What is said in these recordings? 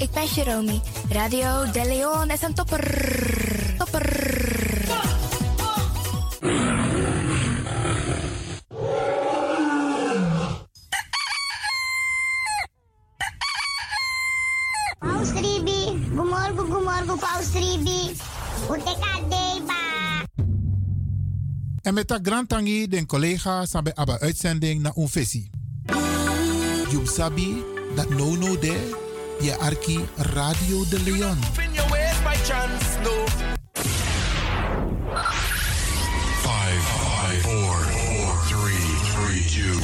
ik ben Jeromy. Radio De Leon is een topper. Topper. Paus Ribi, gumorgo gumorgo Paus Ribi. Uteka deba. En met dat grand tangi den collega sabe aba uitzending na unfesi. Jum sabi dat no no de je arki Radio de Leon. in your ways by chance, no. Five, five, four, four, three, three, two,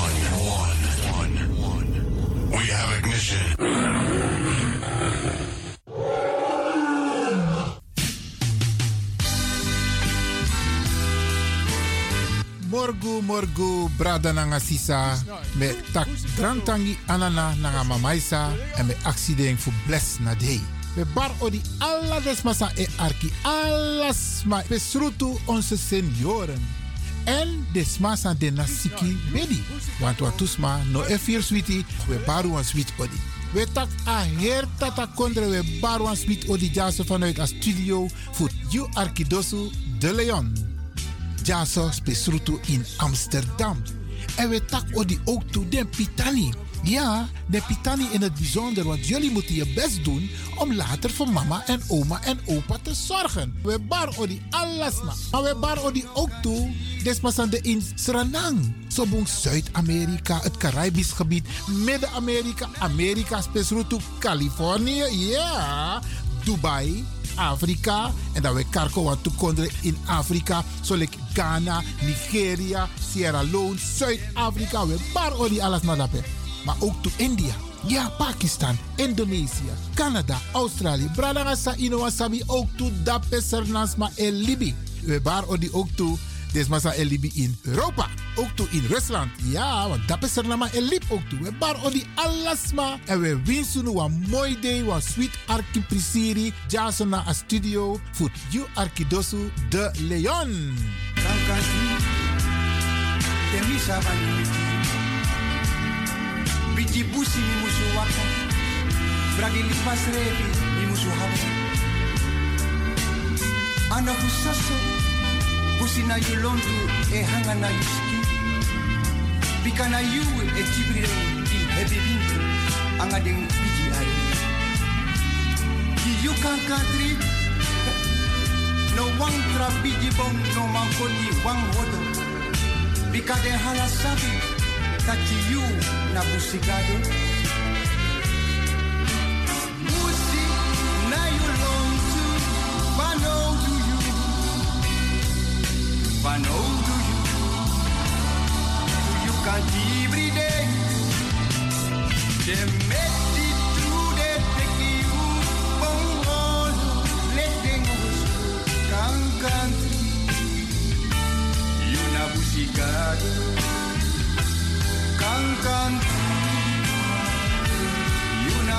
one, one, one, one. We have ignition. Morgu morgu brada nanga sisa me tak grand tangi anana nanga mamaisa en me accident fu bless na day. We bar odi alla desmasa e arki alles ma besrutu onze senioren. En desmasa de nasiki bedi. Want wat tusma no e vier sweetie, we baru een sweet odi. We tak a her tata kondre we baru een sweet odi jaso vanuit a studio voor you arkidosu de Leon. Jaso spesrutu in Amsterdam. En we tak odi ook toe den pitani. Ja, de pitani in het bijzonder, want jullie moeten je best doen om later voor mama en oma en opa te zorgen. We bar odi alles na. Maar we bar odi ook toe, desmasande in Suriname. Sobong Zuid-Amerika, het Caribisch gebied, Midden-Amerika, Amerika, spesrutu Californië, ja, Dubai, Afrika. En dat we karko wat toekonderen in Afrika. Zoals Ghana, Nigeria, Sierra Leone, Zuid-Afrika. We bar odi alles naar dat. Maar ook to India. Ja, Pakistan, Indonesië, Canada, Australië. Bradangasa Inowasabi ook to Dape Sernasma en Libi. We bar ook toe. Desmasa en Libi in Europa. Ook toe in Rusland. Ja, want Dape Sernama en Lib ook toe. We bar odi alasma. En we winsten nu een mooi day. Een sweet arki. Jason na studio. Voor you arkidosu de Leon. Biti busi mi musu waka. Bragi lipas revi mi musu hawa. Ana kusaso, busi na yulontu e hanga na yuski. Bika na yu e tibrire di hebi bintu. Anga deng biji ari. Ki yu kankantri, no wang tra biji bom no mankoni wang wodo. Bika de hala sabi, kati yu na busigado. Wano do you, you can't every day. De meti tu de teki u bongol, letengos kankanti. Yuna busigado. Yuna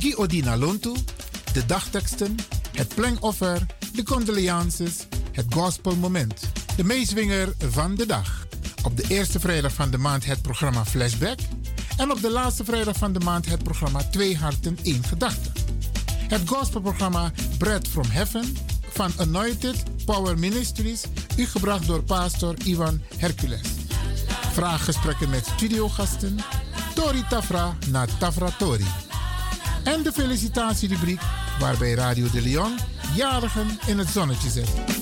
Guy Odina Lontu, de dagteksten, het plengoffer, de condolences, het gospelmoment. De meeswinger van de dag. Op de eerste vrijdag van de maand het programma Flashback. En op de laatste vrijdag van de maand het programma Twee Harten, één Gedachte. Het gospelprogramma Bread from Heaven van Anointed Power Ministries, u gebracht door pastor Ivan Hercules. Vraaggesprekken met studiogasten, Tori Tafra na Tafra Tori. En de felicitatierubriek waarbij Radio de Leon jarigen in het zonnetje zet.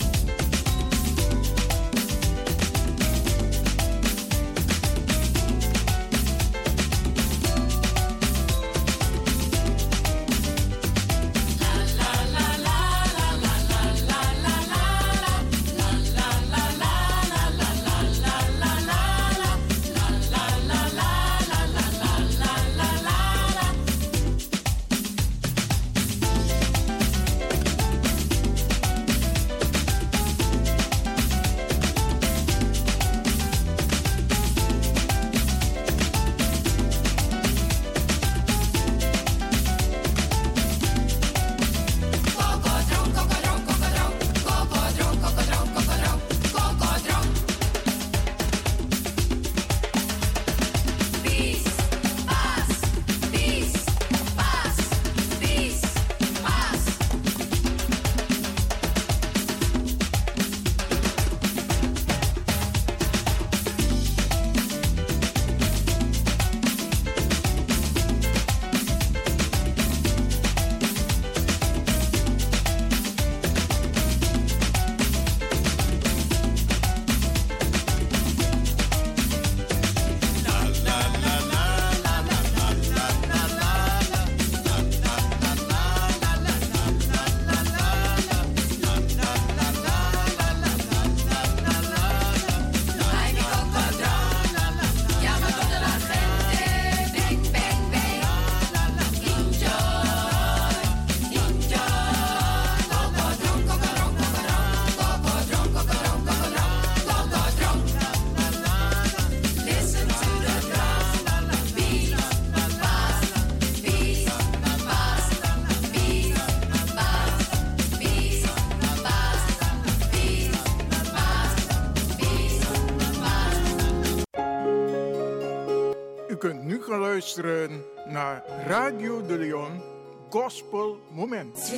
luisteren naar Radio de Leon Gospel Moment.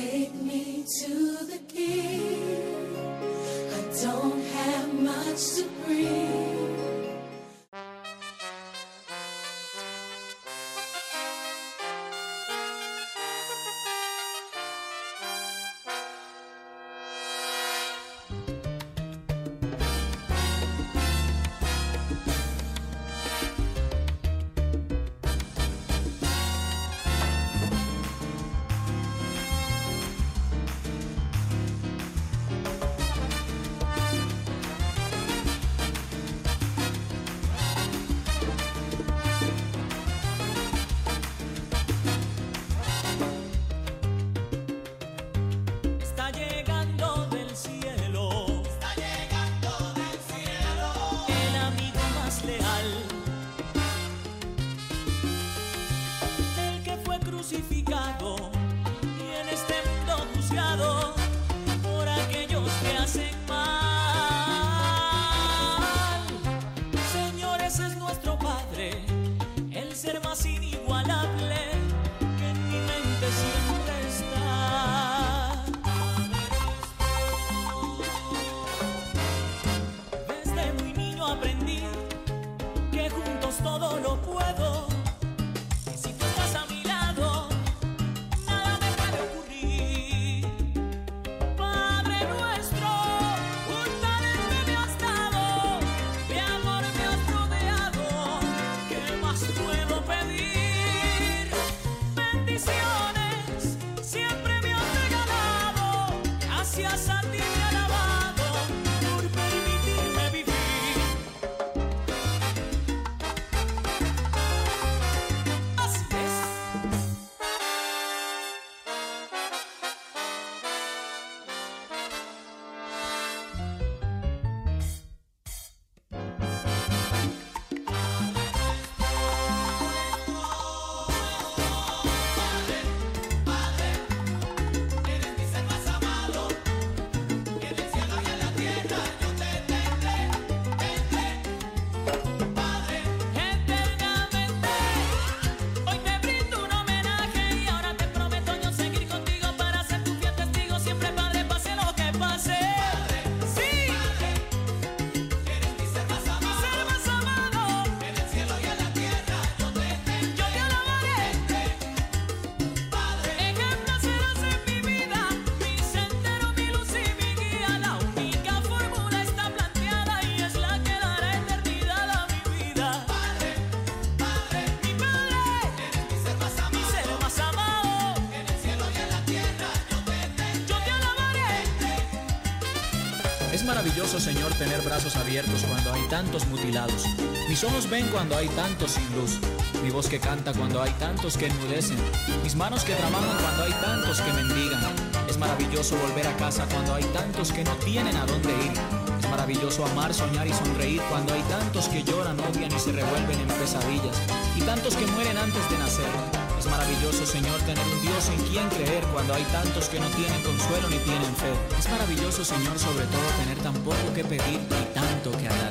hermoso, Señor, tener brazos abiertos cuando hay tantos mutilados. Mis ojos ven cuando hay tantos sin luz. Mi voz que canta cuando hay tantos que enmudecen. Mis manos que trabajan cuando hay tantos que mendigan. Es maravilloso volver a casa cuando hay tantos que no tienen a dónde ir. Es maravilloso amar, soñar y sonreír cuando hay tantos que lloran, odian y se revuelven en pesadillas. Y tantos que mueren antes de nacer maravilloso, Señor, tener un Dios en quien creer cuando hay tantos que no tienen consuelo ni tienen fe. Es maravilloso, Señor, sobre todo tener tan poco que pedir y tanto que agradar.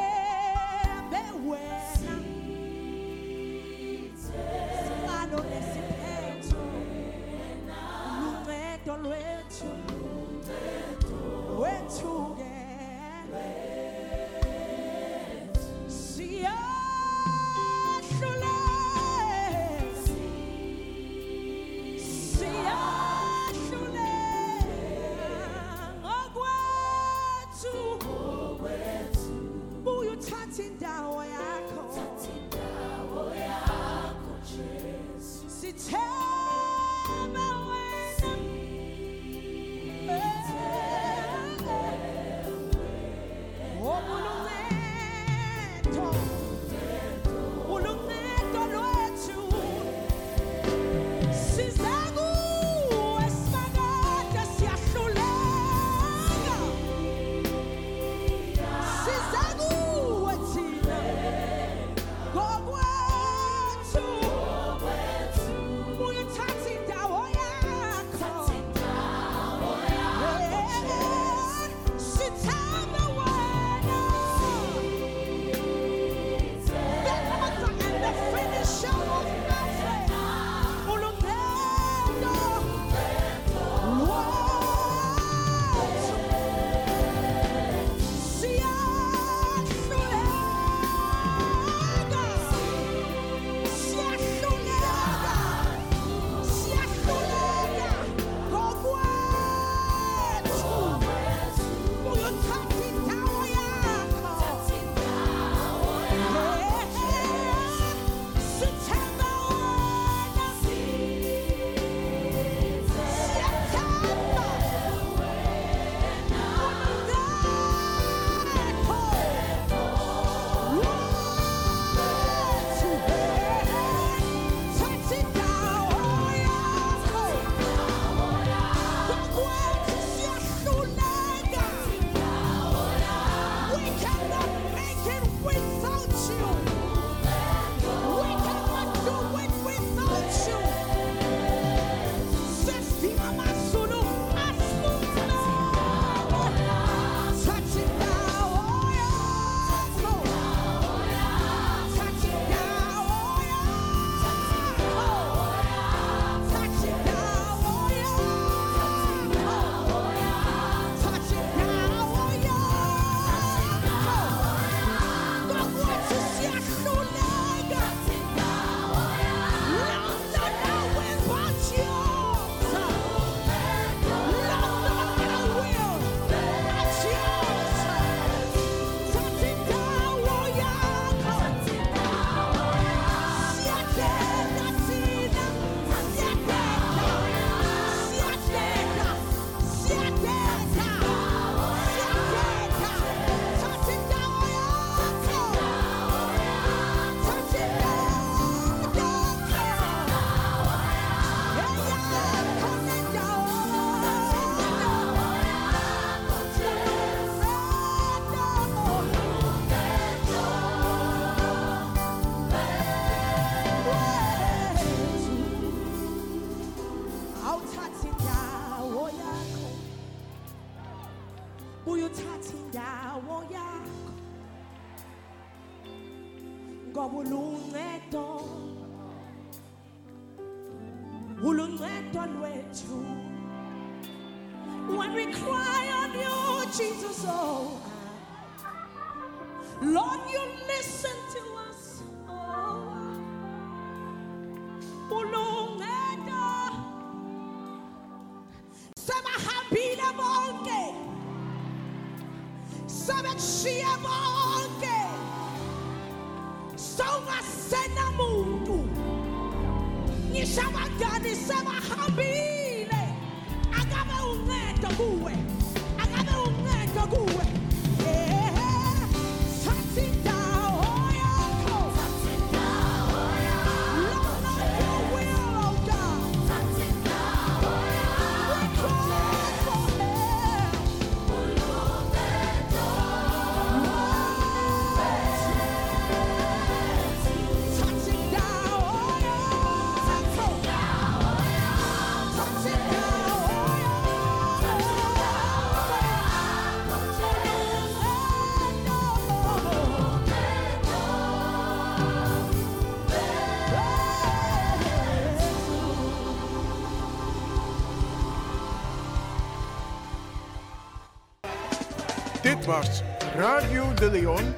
was Radio de Leon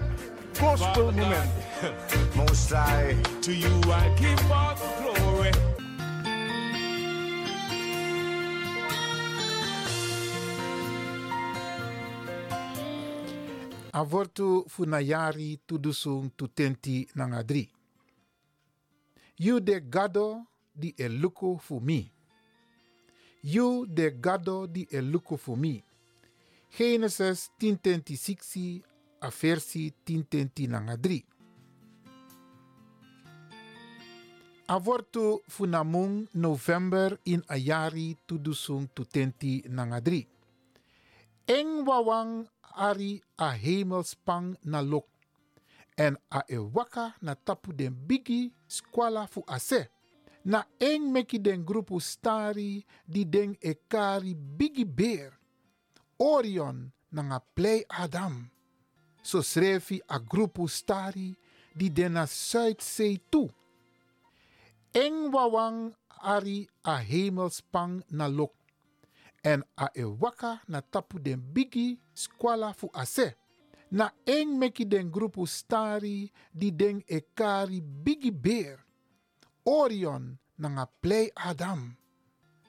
Gospel Moment. Most High, to you I give all the glory. Avortu funayari tudusung tutenti nangadri. You de gado di eluku fu mi. You de gado di eluku fu mi. Genesis 10:26 a versi 10:10 nangadri. Avortu funamung November in ayari tudusung tutenti nangadri. Eng wawang ari a hemelspang na lok. En a e na tapu den bigi skwala fu ase. Na eng meki den grupu stari di den e kari bigi beer. Orion na nga play Adam. So srefi a grupu stari di den na Zuidzee toe. Eng wawang ari a hemelspang na lok en a e waka na tapu den bigi skwala fu ase. Na eng meki den grupu stari di den e kari bigi beer. Orion na nga play Adam.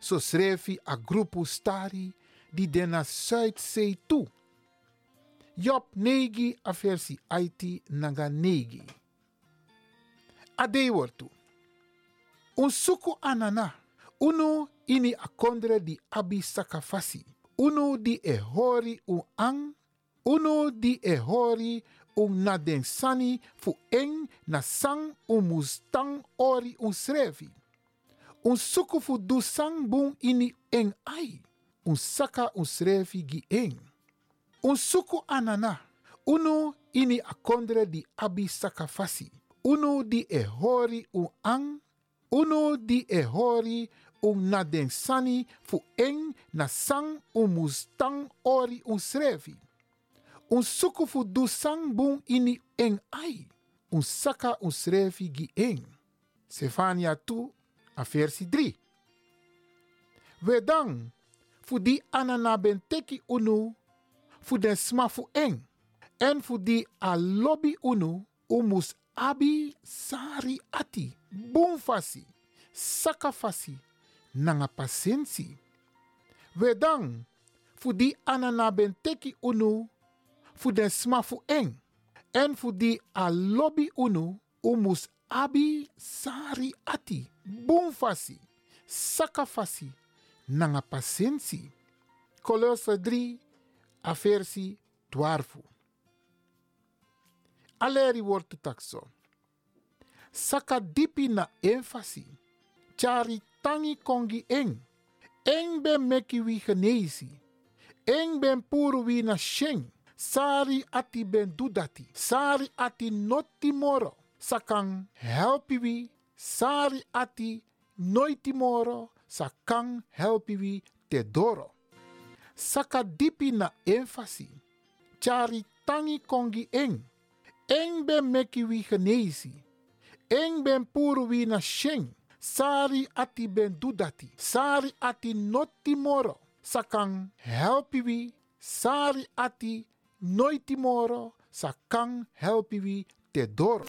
So srefi a grupu stari di den na Zuidzee toe. Job negi a versi IT naga negi. Ade wortu. Un suku anana. Unu ini akondre di abi sakafasi. Unu di e hori un ang. Unu di e hori un na den sani fu eng na sang un mustang ori un srevi. Un suku fu du sang bun ini eng ai. Un saka un gi eng. Un suku anana. Unu ini akondre di abi sakafasi. Unu di e hori un ang. Unu di e hori un na den sani fu eng na sang un mustang ori un. Un suku fu du sang bun ini eng ai. Un saka un gi eng. Sefania tu a versi 3. Wedang fu di anana ben unu fu den sma fu eng. En fu di a lobby unu umus abi sari ati bun fasi saka fasi nanga pasensi. Wedang fu di anana ben teki unu fu den sma fu eng. En fu di a lobby unu umus abi sari ati bun fasi saka fasi nanga pasensi. Colosse 3 a versi 12. Aleri wordt takso. Saka dipi na enfasi. Chari tangi kongi eng. Eng ben meki wi genesi. Eng ben puru wi na sheng. Sari ati ben dudati. Sari ati noti moro. Sakang helpi wi. Sari ati noiti moro. Sakang helpi wi te doro. Saka dipi na enfasi. Chari tangi kongi eng. Eng ben meki wi genesi. Eng ben puru wi na sheng. Sari ati ben dudati. Sari ati noti moro. Sakang helpi wi. Sari ati noiti moro. Sakang helpi wi te doro.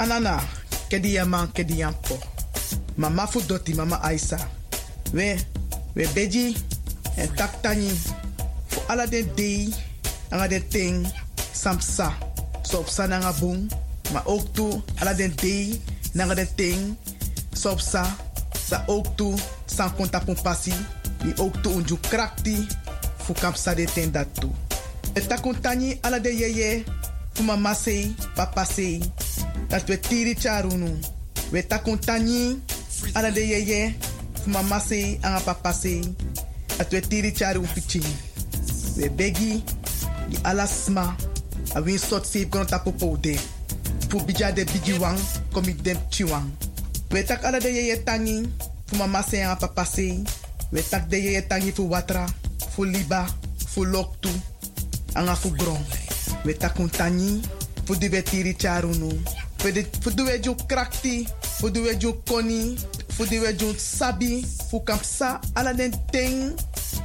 Anana, kedi yaman kedi yampo. Mama fu doti mama Aisa. We, we beji en taktani. Fu ala den dei, anga ting, samsa. So sa nanga bung, ma ook tu ala dei, nanga ting, so op sa. Ook tu, san konta pun pasi. Mi ook tu unju krakti, fu kapsa de ten dat tu. E takuntani ala de yeye, fu mama sei, papa. Dat we tiri charunu. We takuntani ala de yeye, mama sei, anga papa sei. Dat we tiri charu pichi. We begi, di ala sma, a win sot save kono tapo de. Fu bija de bigi wang, komi dem chiwang. We tak ala de yeye tangi, fu mama sei, anga papa sei. We tak de yeye tangi fu watra, fu liba, fu loktu, anga fu gron. We takuntani, fu tiri charunu. Fu duwe ju krakti, fu duwe ju koni, fu di we jun sabi fu kamp sa ala ting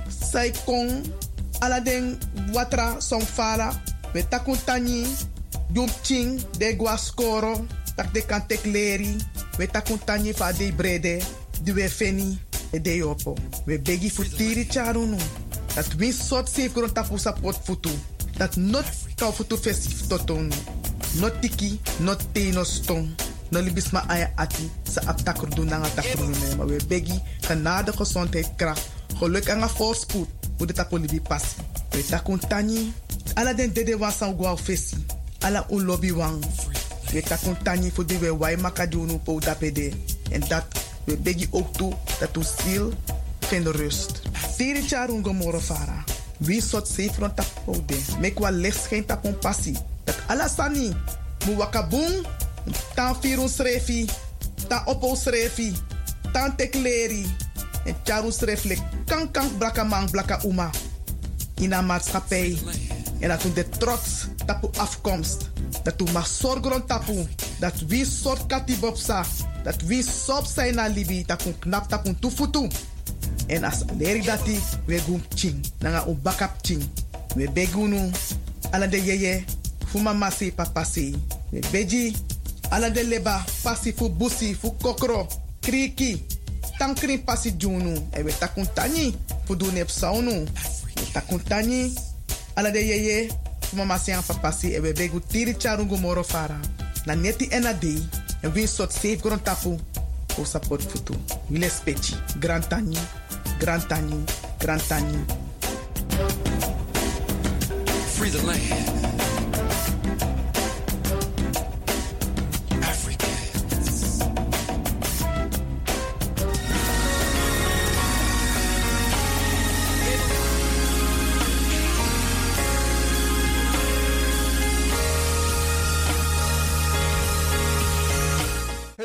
sai kong ala den watra som fala we takun tani jum de gua skoro tak de kan tek leri we takun tani fa de brede di we feni e de yopo we begi fu tiri charunu dat win sot safe grond tapu support futu dat not kau futu festif totonu not tiki not te no stong no libis ma aya ati sa ap takru doen nanga takru ne maar we begi genade gezondheid kracht geluk en voorspoed hoe de tapu libi passi we takun tani ala den dede wan san gwa fesi. Ala un lobby wan we takun tani fu di we wai makadunu po dapede en dat we begi ook toe dat u ziel vind rust. Tiri charun gomoro fara. Wie sot safe rond tapu de. Mek wa licht geen tapon passi dat ala sani mu wakabung tan firun srefi tan opo srefi tan tekleri en charu sreflek kan kan blaka blaka uma. In een maatschappij en dat u de trots tapu afkomst dat u mag zorgen tapu dat wie soort katibopsa dat wie sop zijn na libi tapu knap tapu tufutu en as leri dati we gum ching nanga u bakap ching we begunu ala de yeye fu mama we beji ala de leba pasi fu busi fu kokro kriki. Tankri pasi junu e we takun tani fu saunu we takun tani ala de yeye fu mama se an papa e we begu tiri charungu moro fara. Na neti ena dei en win sot safe gron tapu o support futu wile speci grand tani grand tani grand tani. Free the land.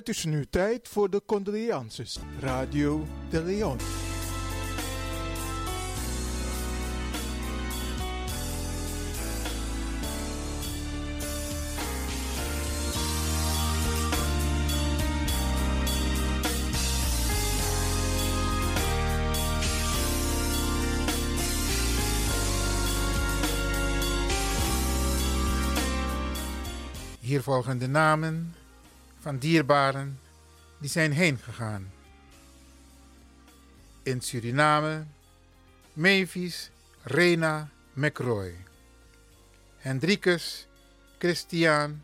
Het is nu tijd voor de condolences. Radio de Leon. Hier volgen de namen van dierbaren die zijn heen gegaan. In Suriname, Mavis Rena McRoy. Hendrikus Christian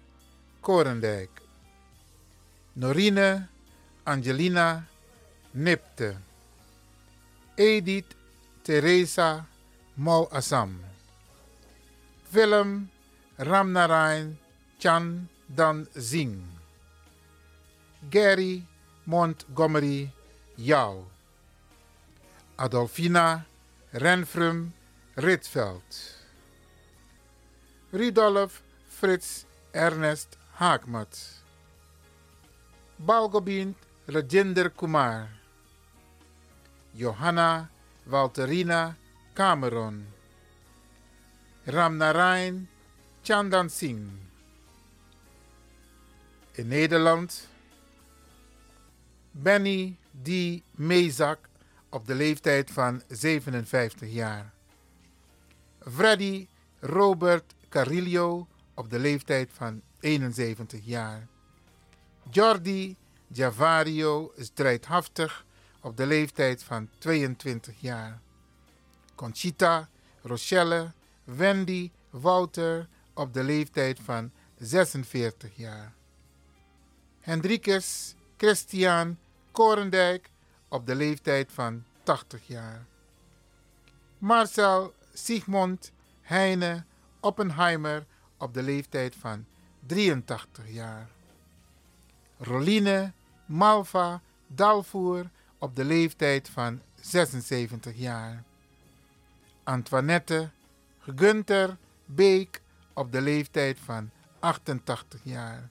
Korendijk. Norine Angelina Nipte. Edith Teresa Mau Assam. Willem Ramnarain Chan Dan Zing. Gary Montgomery Jou. Adolfina Renfrum Ritveld. Rudolf Frits Ernest Haakmat. Balgobind Rajinder Kumar. Johanna Walterina Cameron. Ramnarain Chandan Singh. In Nederland Benny D. Mezak op de leeftijd van 57 jaar. Freddy Robert Carillo op de leeftijd van 71 jaar. Jordi Javario Strijdhaftig op de leeftijd van 22 jaar. Conchita Rochelle Wendy Wouter op de leeftijd van 46 jaar. Hendrikus Christian Korendijk op de leeftijd van 80 jaar. Marcel Sigmund Heine Oppenheimer op de leeftijd van 83 jaar. Roline Malva Dalvoer op de leeftijd van 76 jaar. Antoinette Gunther Beek op de leeftijd van 88 jaar.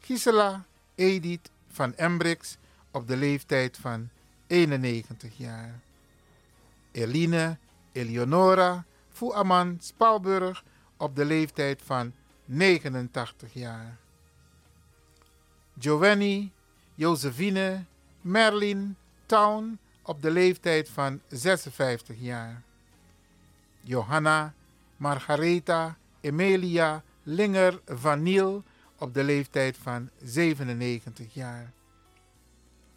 Gisela Edith van Embrix op de leeftijd van 91 jaar. Eline Eleonora Fuaman Spalburg op de leeftijd van 89 jaar. Giovanni Josephine Merlin Town op de leeftijd van 56 jaar. Johanna Margaretha Emilia Linger van Niel op de leeftijd van 97 jaar.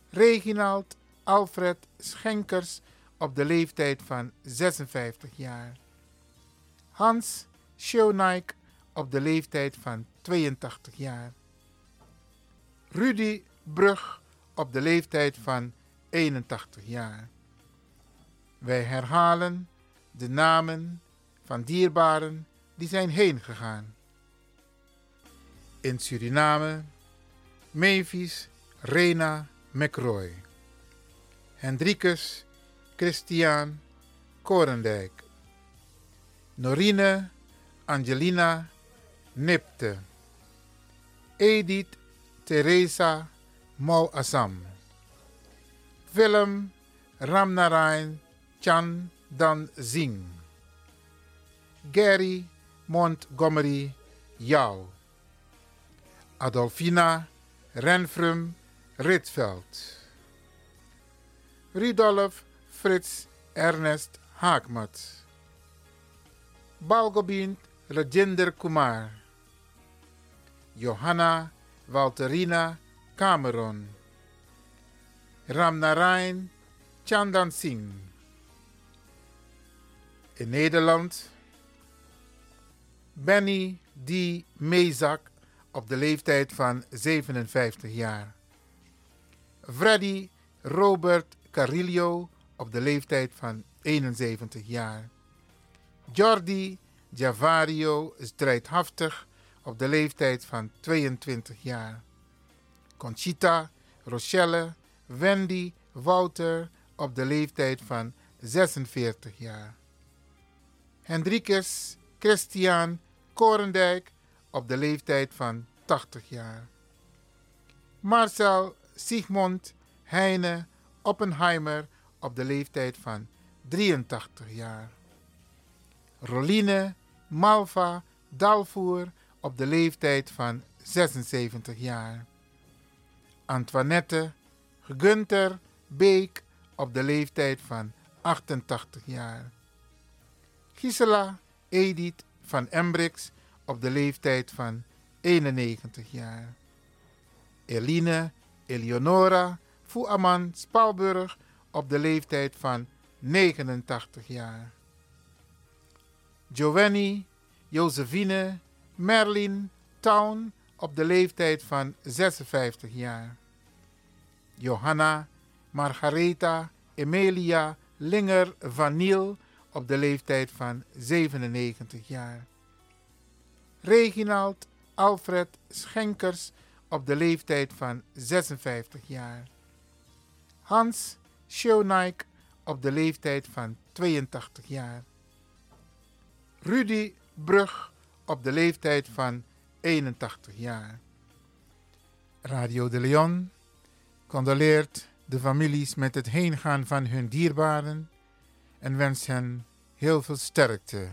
Reginald Alfred Schenkers op de leeftijd van 56 jaar. Hans Schoenaik op de leeftijd van 82 jaar. Rudy Brug op de leeftijd van 81 jaar. Wij herhalen de namen van dierbaren die zijn heen gegaan. In Suriname, Mavis Rena McRoy. Hendrikus Christian Korendijk. Norine Angelina Nipte. Edith Teresa Mau Assam. Willem Ramnarain Chan Dan Zing. Gary Montgomery Jou. Adolfina Renfrum Ritveld. Rudolf Frits Ernest Haakmat. Balgobind Rajender Kumar. Johanna Walterina Cameron. Ramnarain Chandan Singh. In Nederland Benny D. Mezak op de leeftijd van 57 jaar. Freddy Robert Carillo op de leeftijd van 71 jaar. Jordi Javario strijdhaftig op de leeftijd van 22 jaar. Conchita Rochelle Wendy Wouter op de leeftijd van 46 jaar. Hendrikus Christian Korendijk op de leeftijd van 80 jaar. Marcel Sigmund Heine Oppenheimer op de leeftijd van 83 jaar. Roline Malva Dalvoer op de leeftijd van 76 jaar. Antoinette Gunther Beek op de leeftijd van 88 jaar. Gisela Edith van Embrix op de leeftijd van 91 jaar. Eline Eleonora Fuaman Spalburg op de leeftijd van 89 jaar. Giovanni Josephine Merlin Town op de leeftijd van 56 jaar. Johanna Margaretha Emilia Linger van Niel op de leeftijd van 97 jaar. Reginald Alfred Schenkers op de leeftijd van 56 jaar. Hans Schoenaik op de leeftijd van 82 jaar. Rudy Brug op de leeftijd van 81 jaar. Radio de Leon condoleert de families met het heengaan van hun dierbaren en wenst hen heel veel sterkte.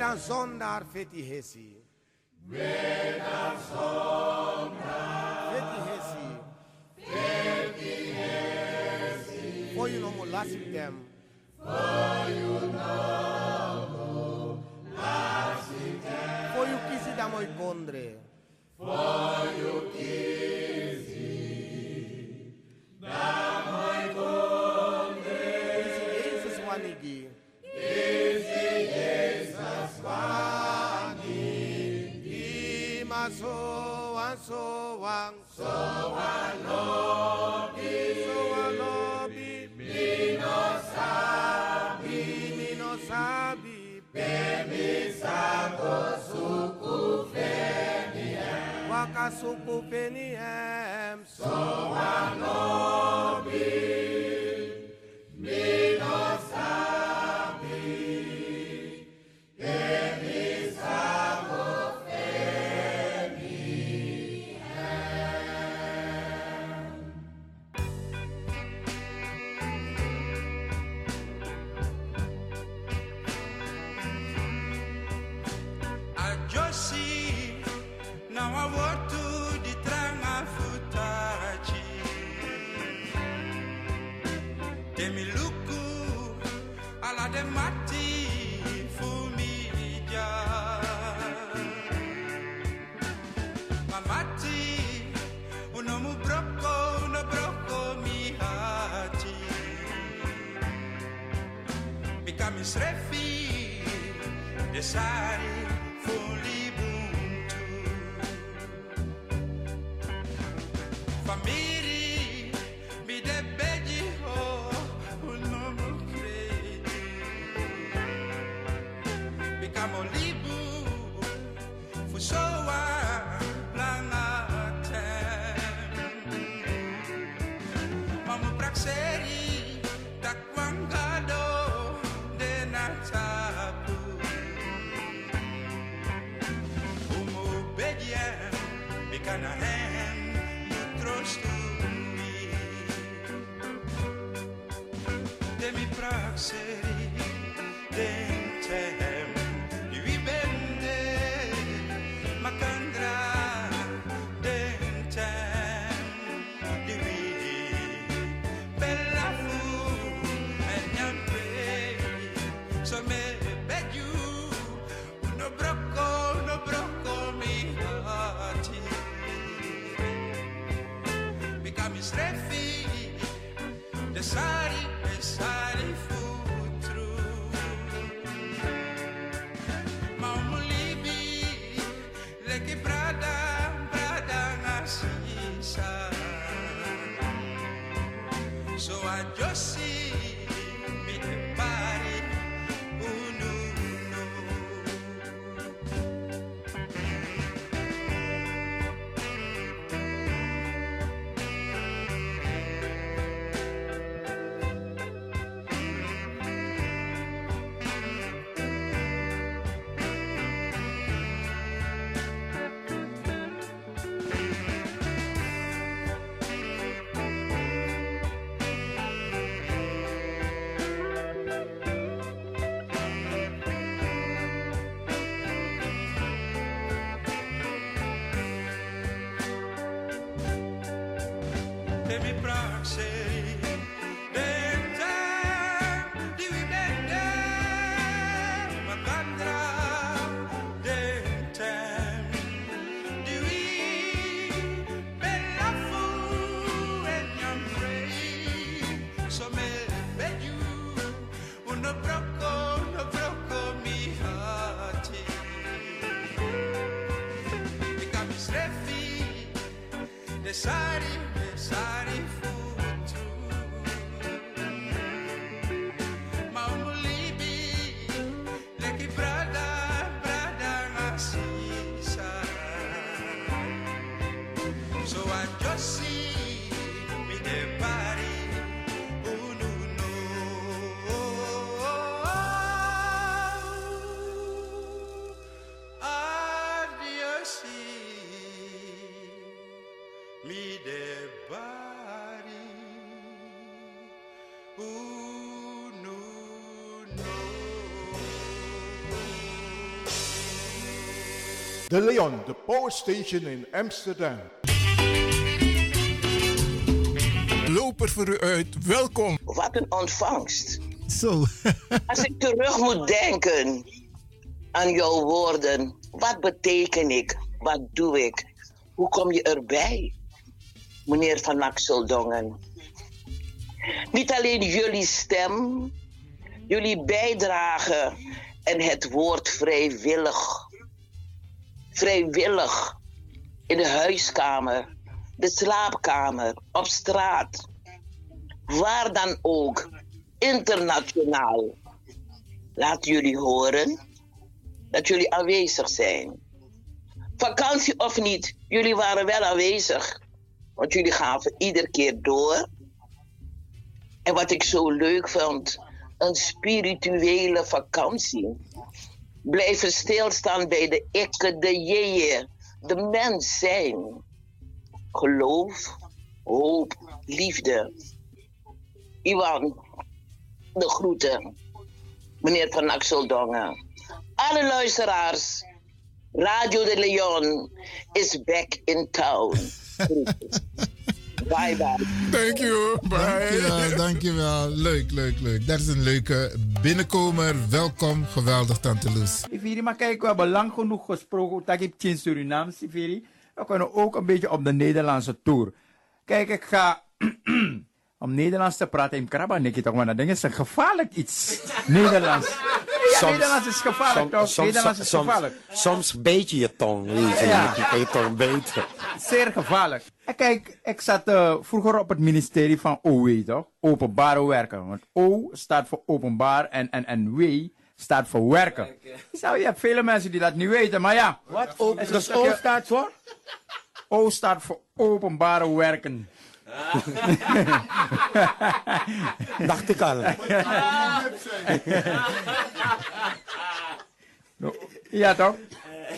Redan sondar fethihesi. Redan sondar fethihesi. Fethihesi. For you no more last them. For you no more last them. For you kisi damoi kondre. For kasukupeni em. So anobi. is refi decided me pra De Leon, de Power Station in Amsterdam. Loper voor u uit, welkom. Wat een ontvangst. Zo. Als ik terug moet denken aan jouw woorden, wat beteken ik? Wat doe ik? Hoe kom je erbij, meneer Van Axeldongen? Niet alleen jullie stem, jullie bijdrage en het woord vrijwillig. Vrijwillig in de huiskamer, de slaapkamer, op straat, waar dan ook, internationaal. Laat jullie horen dat jullie aanwezig zijn. Vakantie of niet, jullie waren wel aanwezig. Want jullie gaven iedere keer door. En wat ik zo leuk vond, een spirituele vakantie. Blijven stilstaan bij de ikke, de jeeën, de mens zijn. Geloof, hoop, liefde. Iwan, de groeten. Meneer Van Axeldongen. Alle luisteraars. Radio de Leon is back in town. bye bye. Thank you. Bye. Dankjewel, dankjewel. Leuk, leuk, leuk. Dat is een leuke binnenkomer. Welkom. Geweldig, Tante Loes. Siviri, maar kijk, we hebben lang genoeg gesproken. Dat ik in Suriname, Siviri. We kunnen ook een beetje op de Nederlandse tour. Kijk, ik ga om Nederlands te praten in Krabba, denk je toch, maar dat ding is een gevaarlijk iets. Nederlands. Soms- Nederlands is gevaarlijk, toch? soms, Nederlands is gevaarlijk. Soms beet je je tong, weet je. Ja. Je kan je tong beter. Zeer gevaarlijk. En kijk, ik zat eh, vroeger op het ministerie van OW, toch? Openbare werken. Want O staat voor openbaar en, en, en W staat voor werken. Zo, je hebt vele mensen die dat niet weten, maar ja. Wat? O, dus O staat voor? O staat voor openbare werken. Dacht ik al. ja, toch?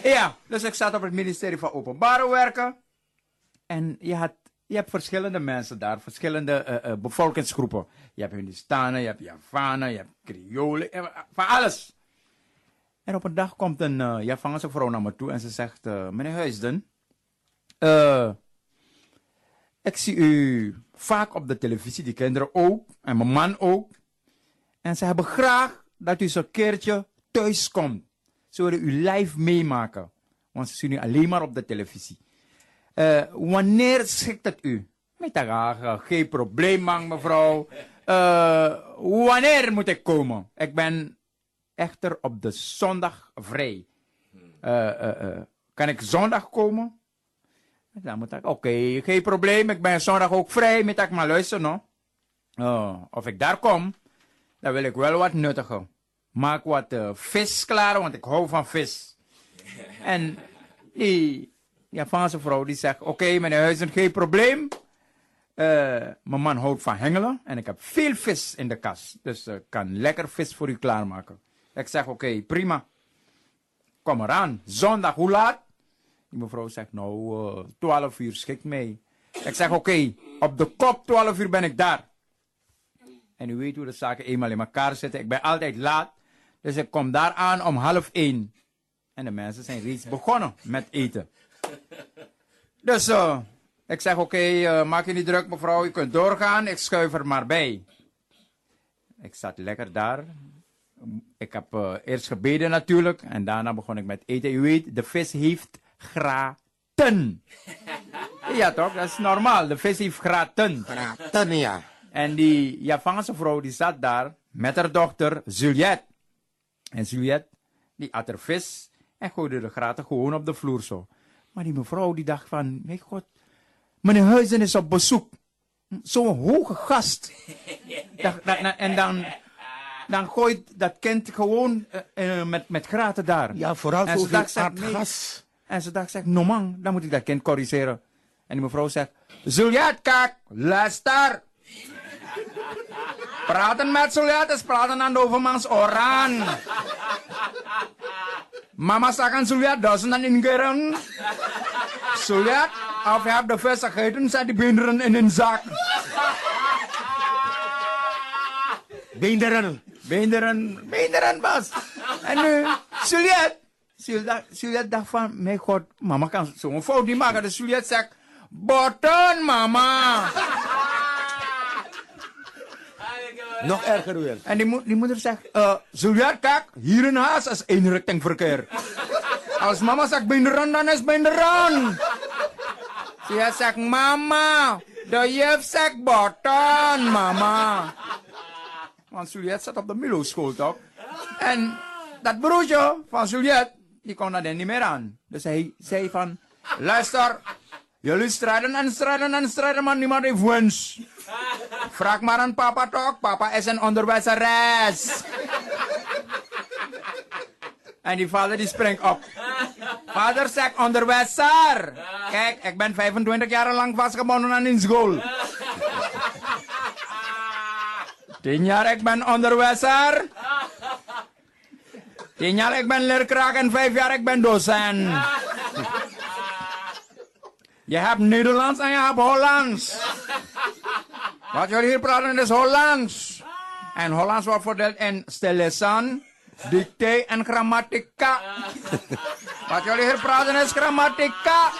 Ja, dus ik zat op het ministerie van Openbare Werken. En je, had, je hebt verschillende mensen daar, verschillende eh, eh, bevolkingsgroepen. Je hebt Hindustanen, je hebt Javanen, je hebt Creolen, eh, van alles. En op een dag komt een uh, vrouw naar me toe en ze zegt: Meneer Huisden, ik zie u vaak op de televisie, die kinderen ook, en mijn man ook. En ze hebben graag dat u zo'n keertje thuis komt. Ze willen u live meemaken. Want ze zien u alleen maar op de televisie. Eh, wanneer schikt het u? Met geen probleem, man, mevrouw. Eh, wanneer moet ik komen? Ik ben echter op de zondag vrij. Eh, kan ik zondag komen? Dan moet ik, oké, geen probleem. Ik ben zondag ook vrij. Moet ik maar luisteren, no? Oh, of ik daar kom, dan wil ik wel wat nuttigen. Maak wat eh, vis klaar, want ik hou van vis. en die Japanse vrouw die zegt, oké meneer Huizen, geen probleem. Eh, mijn man houdt van hengelen en ik heb veel vis in de kas. Dus ik kan lekker vis voor u klaarmaken. Ik zeg, oké, prima. Kom eraan. Zondag, hoe laat? Die mevrouw zegt, nou, eh 12 uur schikt mee. Ik zeg, oké, op de kop 12 uur ben ik daar. En u weet hoe de zaken eenmaal in elkaar zitten. Ik ben altijd laat. Dus ik kom daar aan om half één. En de mensen zijn reeds begonnen met eten. Dus eh, ik zeg, oké, eh, maak je niet druk mevrouw, u kunt doorgaan. Ik schuif er maar bij. Ik zat lekker daar. Ik heb eh, eerst gebeden natuurlijk. En daarna begon ik met eten. U weet, de vis heeft graten. ja toch, dat is normaal. De vis heeft graten. Graten, ja. En die Javaanse vrouw die zat daar met haar dochter Juliette. En Juliette die at er vis en gooide de graten gewoon op de vloer zo. Maar die mevrouw die dacht van, mijn god, meneer Huizen is op bezoek. Zo'n hoge gast. En dan, dan gooit dat kind gewoon eh, eh, met, met graten daar. Ja, vooral En ze zoveel aardgas. En ze dacht, zegt, no man, dan moet ik dat kind corrigeren. En die mevrouw zegt, Juliet, kijk, luister. Praten met Juliet is praten aan de overmans oran. Mama zegt aan Juliet, duizenden ingeren. Juliet, of je hebt de vis gegeten, zet die beenderen in een zak. Beenderen. Beenderen, beenderen, Bas. En nu, Juliet. Juliet, Juliet dacht van, mijn god, mama kan zo'n fout niet maken. Dus Juliet zegt, botten, mama. Nog erger weer. En die, mo- die moeder zegt, eh Juliet, kijk, hier in huis is eenrichting verkeer. Als mama zegt beenderen, dan is beenderen. Juliet zegt, mama, de juf zegt botten, mama. Want Juliet zat op de Milo school toch? En dat broertje van Juliet, die kon daar niet meer aan. Dus hij zei van, luister, jullie strijden en strijden en strijden, maar niemand heeft wens. Vraag maar aan papa toch, papa is een onderwijzeres. En die vader die springt op. Vader zegt onderwijzer. Kijk, ik ben 25 jaar lang vastgebonden aan een school. 10 jaar ik ben onderwijzer. 10 jaar ik ben leerkracht en 5 jaar ik ben docent. Je hebt Nederlands en je hebt Hollands. Wat jullie hier praten is Hollands. En Hollands wordt verdeeld in stillesan, dicté en grammatica. Wat jullie hier praten is grammatica.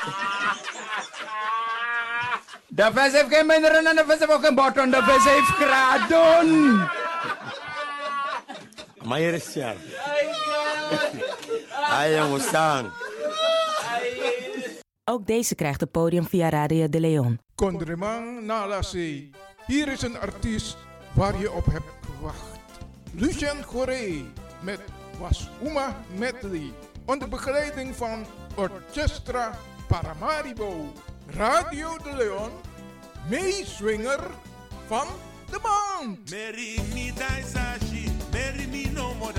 De vis heeft geen minderen en de vis heeft ook geen botten. De vis heeft graden. Maar hier is staan. Ook deze krijgt het podium via Radio de Leon. Nalase. Hier is een artiest waar je op hebt gewacht. Lucien Goré met Wasuma Medley. Onder begeleiding van Orchestra Paramaribo. Radio de Leon. Meeswinger van de maand. Mary me daisashi, Mary no more.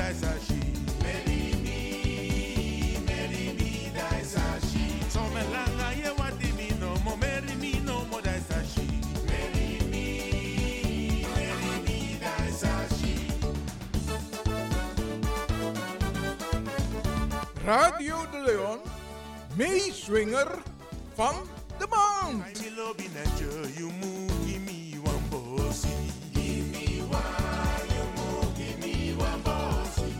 Radio de Leon. Meeswinger van de maand. I love in nature, you move, give me one bossy. Give me one, you move, give me one bossy.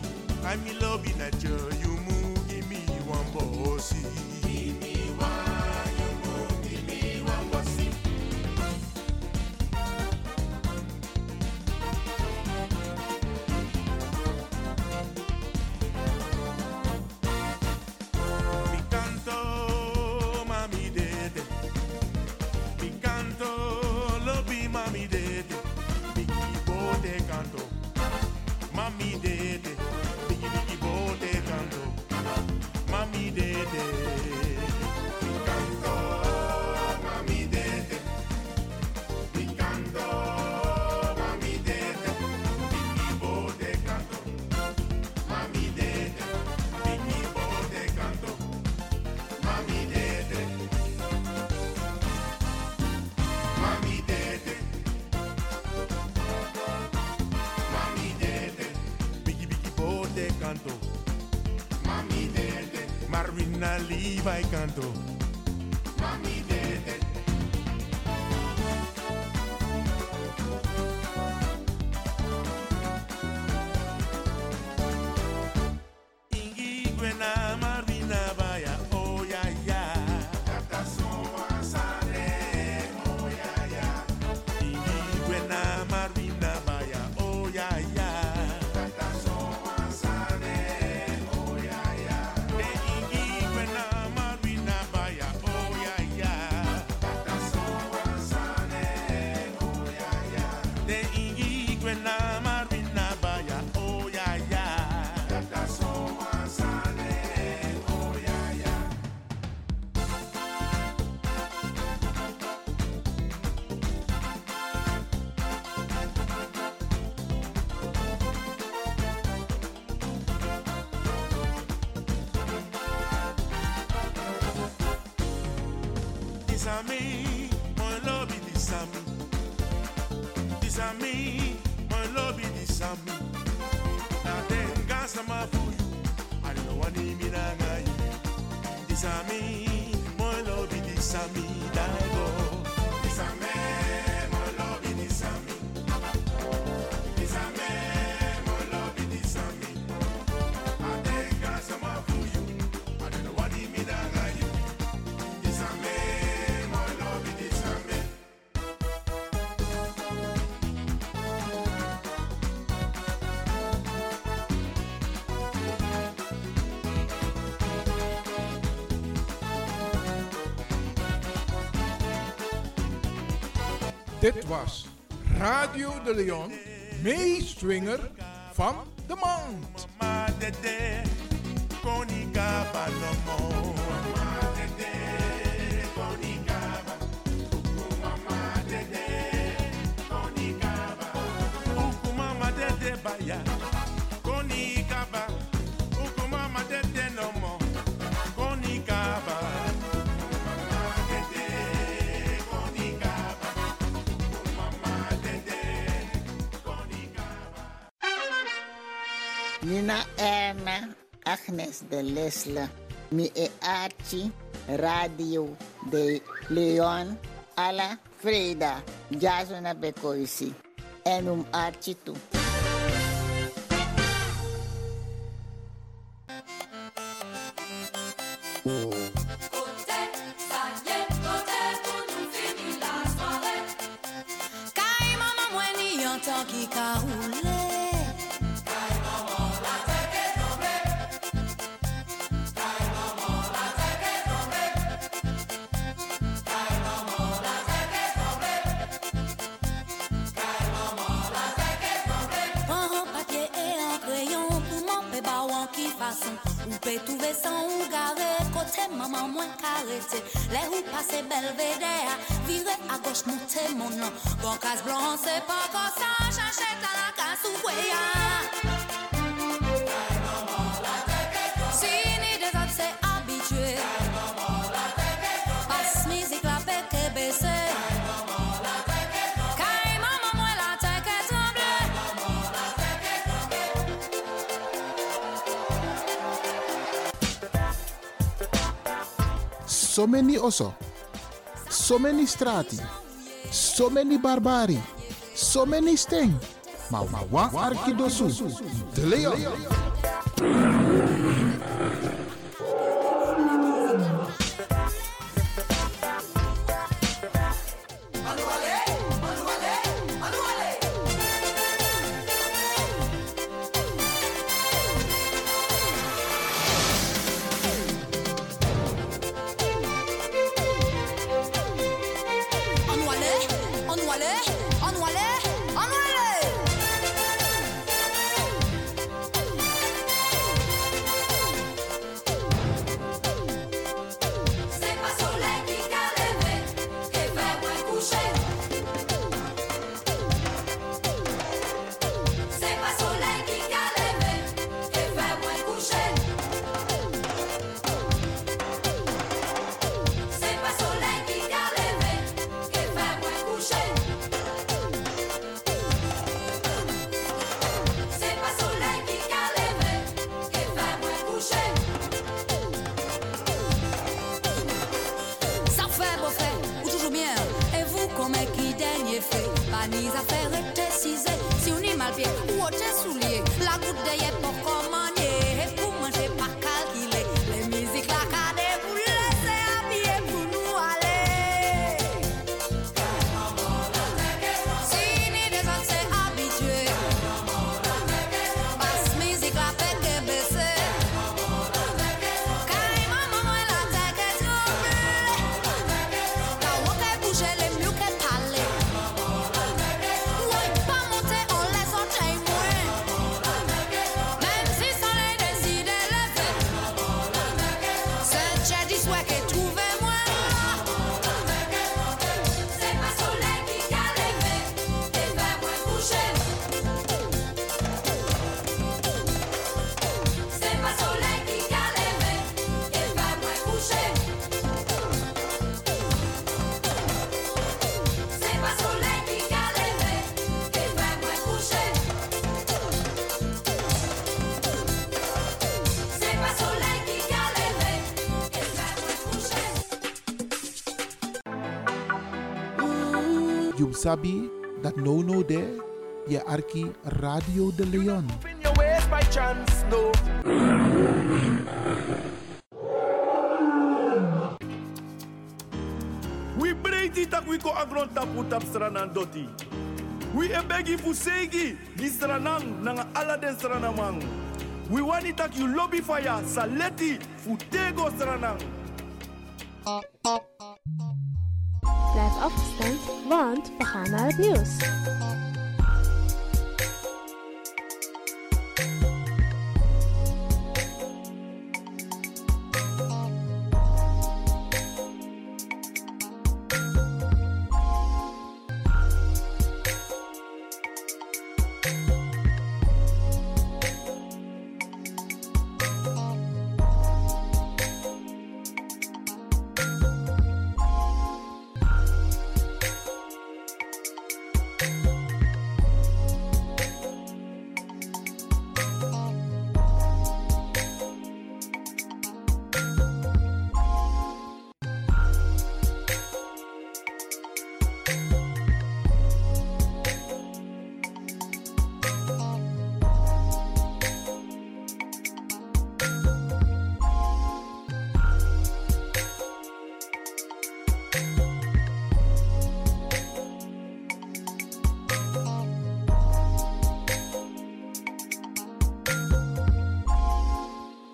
me, my love, disarme. me. Dit was Radio de Leon, meeswinger Lesla. Mi e Arci, Radio de Leon, alla Freda, Jasona Becoisi. Enum Archie tu. oso. So many strati, so many barbari, so many sting. Maar wa arkidosu, de leo. You sabi dat no no de je arki Radio de Leon. We breiti tak we ko agron tapu tap stranan doti. We e begi fu segi di stranan nanga ala den stranamang. We wani tak you lobby fire saleti fu tego stranang. Blijf afgestemd, want we gaan nieuws.